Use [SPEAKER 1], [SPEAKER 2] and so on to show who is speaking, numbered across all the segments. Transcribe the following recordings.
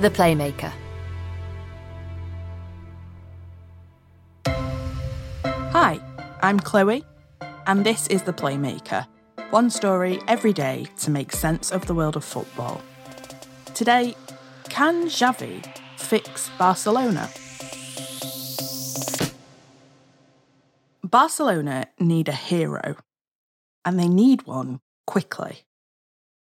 [SPEAKER 1] The Playmaker.
[SPEAKER 2] Hi, I'm Chloe, and this is The Playmaker. One story every day to make sense of the world of football. Today, can Xavi fix Barcelona? Barcelona need a hero, and they need one quickly.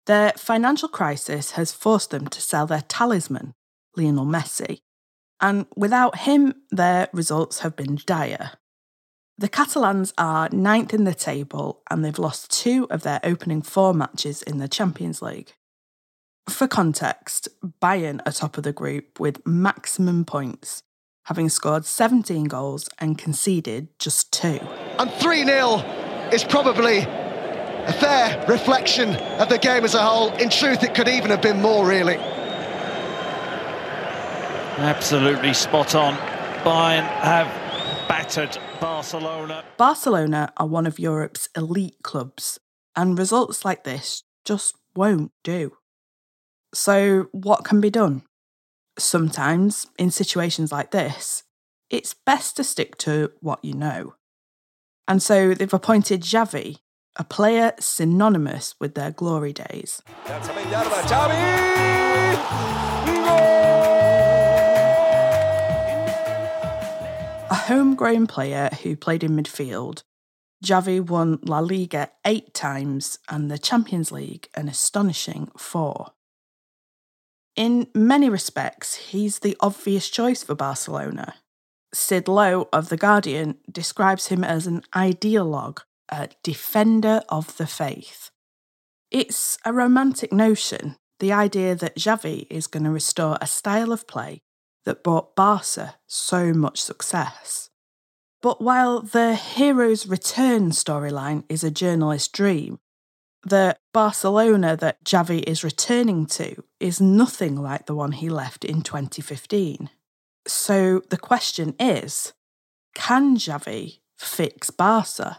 [SPEAKER 2] Their financial crisis has forced them to sell their talisman, Lionel Messi, and without him, their results have been dire. The Catalans are ninth in the table and they've lost two of their opening four matches in the Champions League. For context, Bayern are top of the group with maximum points, having scored 17 goals and conceded just two.
[SPEAKER 3] And 3 0 is probably a fair reflection of the game as a whole. In truth, it could even have been more, really.
[SPEAKER 4] Absolutely spot on. Bayern have battered Barcelona.
[SPEAKER 2] Barcelona are one of Europe's elite clubs, and results like this just won't do. So, what can be done? Sometimes, in situations like this, it's best to stick to what you know. And so they've appointed Xavi, a player synonymous with their glory days. A homegrown player who played in midfield, Xavi won La Liga eight times and the Champions League an astonishing four. In many respects, he's the obvious choice for Barcelona. Sid Lowe of The Guardian describes him as an ideologue, a defender of the faith. It's a romantic notion, the idea that Xavi is going to restore a style of play that brought Barca so much success. But while the hero's return storyline is a journalist's dream, the Barcelona that Xavi is returning to is nothing like the one he left in 2015. So the question is can Xavi fix Barca?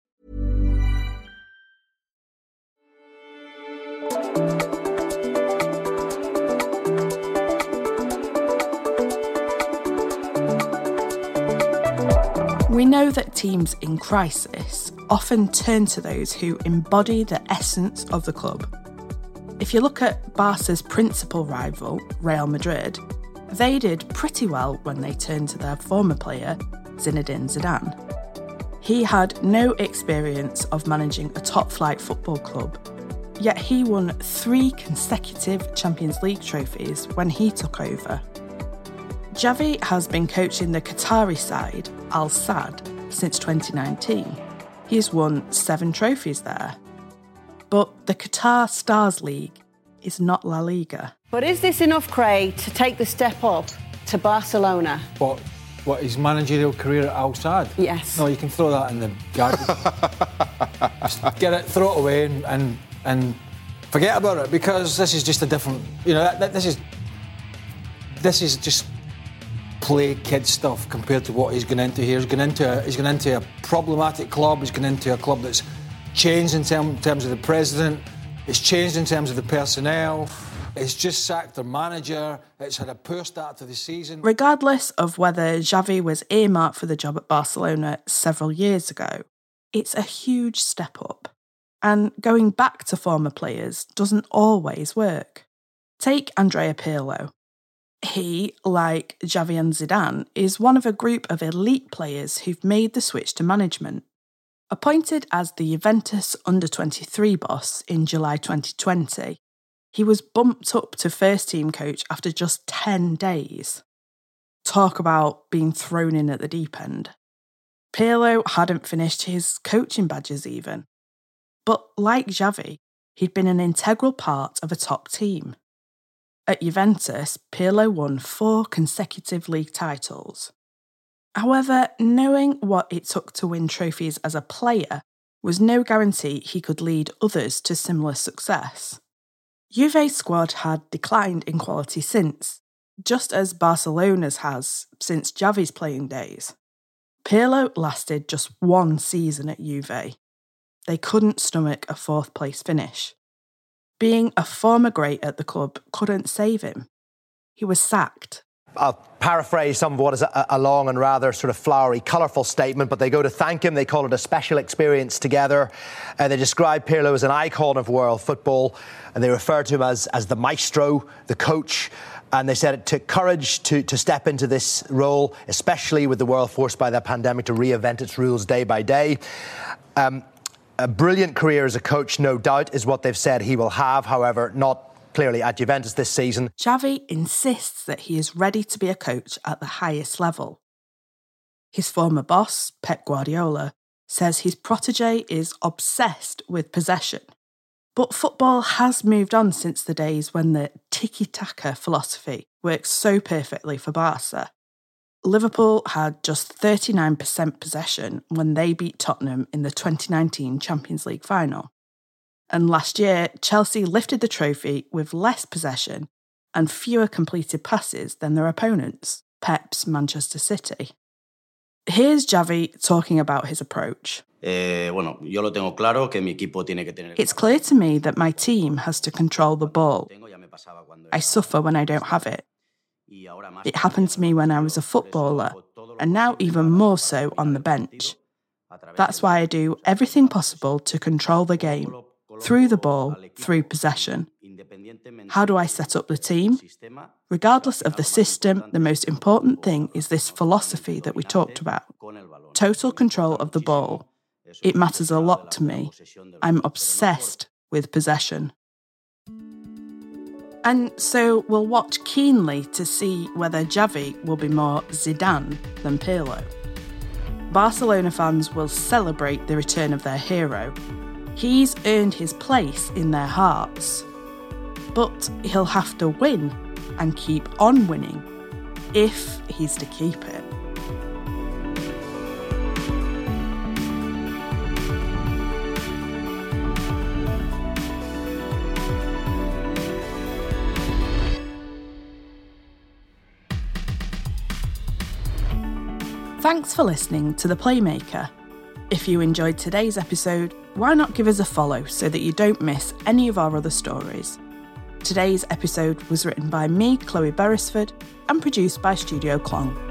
[SPEAKER 2] We know that teams in crisis often turn to those who embody the essence of the club. If you look at Barca's principal rival, Real Madrid, they did pretty well when they turned to their former player, Zinedine Zidane. He had no experience of managing a top flight football club, yet he won three consecutive Champions League trophies when he took over. Xavi has been coaching the Qatari side, Al Sadd, since 2019. He has won seven trophies there. But the Qatar Stars League is not La Liga.
[SPEAKER 5] But is this enough, Craig, to take the step up to Barcelona?
[SPEAKER 6] But
[SPEAKER 1] what his managerial career at Al Sadd.
[SPEAKER 5] Yes.
[SPEAKER 1] No, you can throw that in the garbage. Get it, throw it away, and, and and forget about it because this is just a different. You know, that, that, this is this is just play kid stuff compared to what he's going into here. He's going into a, he's going into a problematic club. He's going into a club that's changed in term, terms of the president. It's changed in terms of the personnel. It's just sacked their manager. It's had a poor start to the season.
[SPEAKER 2] Regardless of whether Xavi was earmarked for the job at Barcelona several years ago, it's a huge step up. And going back to former players doesn't always work. Take Andrea Pirlo. He, like Xavi and Zidane, is one of a group of elite players who've made the switch to management. Appointed as the Juventus under 23 boss in July 2020, he was bumped up to first team coach after just 10 days. Talk about being thrown in at the deep end. Pirlo hadn't finished his coaching badges even. But like Xavi, he'd been an integral part of a top team. At Juventus, Pirlo won four consecutive league titles. However, knowing what it took to win trophies as a player was no guarantee he could lead others to similar success. Juve's squad had declined in quality since, just as Barcelona's has since Xavi's playing days. Pirlo lasted just one season at Juve. They couldn't stomach a fourth place finish. Being a former great at the club couldn't save him. He was sacked
[SPEAKER 6] I'll paraphrase some of what is a, a, long and rather sort of flowery, colourful statement, but they go to thank him. They call it a special experience together. Uh, they describe Pirlo as an icon of world football, and they refer to him as, as the maestro, the coach. And they said it took courage to, to step into this role, especially with the world forced by the pandemic to reinvent its rules day by day. Um, a brilliant career as a coach, no doubt, is what they've said he will have. However, not clearly at Juventus this season.
[SPEAKER 2] Xavi insists that he is ready to be a coach at the highest level. His former boss, Pep Guardiola, says his protege is obsessed with possession. But football has moved on since the days when the tiki taka philosophy worked so perfectly for Barca. Liverpool had just 39% possession when they beat Tottenham in the 2019 Champions League final. And last year, Chelsea lifted the trophy with less possession and fewer completed passes than their opponents, Pep's Manchester City. Here's Xavi talking about his approach.
[SPEAKER 7] Eh,
[SPEAKER 2] it's clear to me that my team has to control the ball. I suffer when I don't have it. It happened to me when I was a footballer, and now even more so on the bench. That's why I do everything possible to control the game through the ball, through possession. How do I set up the team? Regardless of the system, the most important thing is this philosophy that we talked about total control of the ball. It matters a lot to me. I'm obsessed with possession. And so we'll watch keenly to see whether Xavi will be more Zidane than Pirlo. Barcelona fans will celebrate the return of their hero, He's earned his place in their hearts. But he'll have to win and keep on winning if he's to keep it. Thanks for listening to The Playmaker. If you enjoyed today's episode, why not give us a follow so that you don't miss any of our other stories? Today's episode was written by me, Chloe Beresford, and produced by Studio Klong.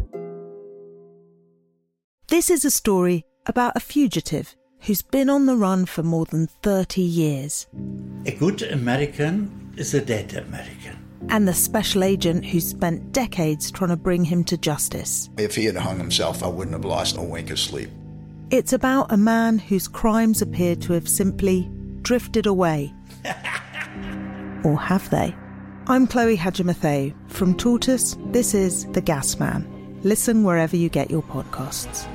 [SPEAKER 8] This is a story about a fugitive who's been on the run for more than 30 years.
[SPEAKER 7] A good American is a dead American.
[SPEAKER 8] And the special agent who spent decades trying to bring him to justice.
[SPEAKER 9] If he had hung himself, I wouldn't have lost a wink of sleep.
[SPEAKER 8] It's about a man whose crimes appear to have simply drifted away. or have they? I'm Chloe Hadjimatheou. From Tortoise, this is The Gas Man. Listen wherever you get your podcasts.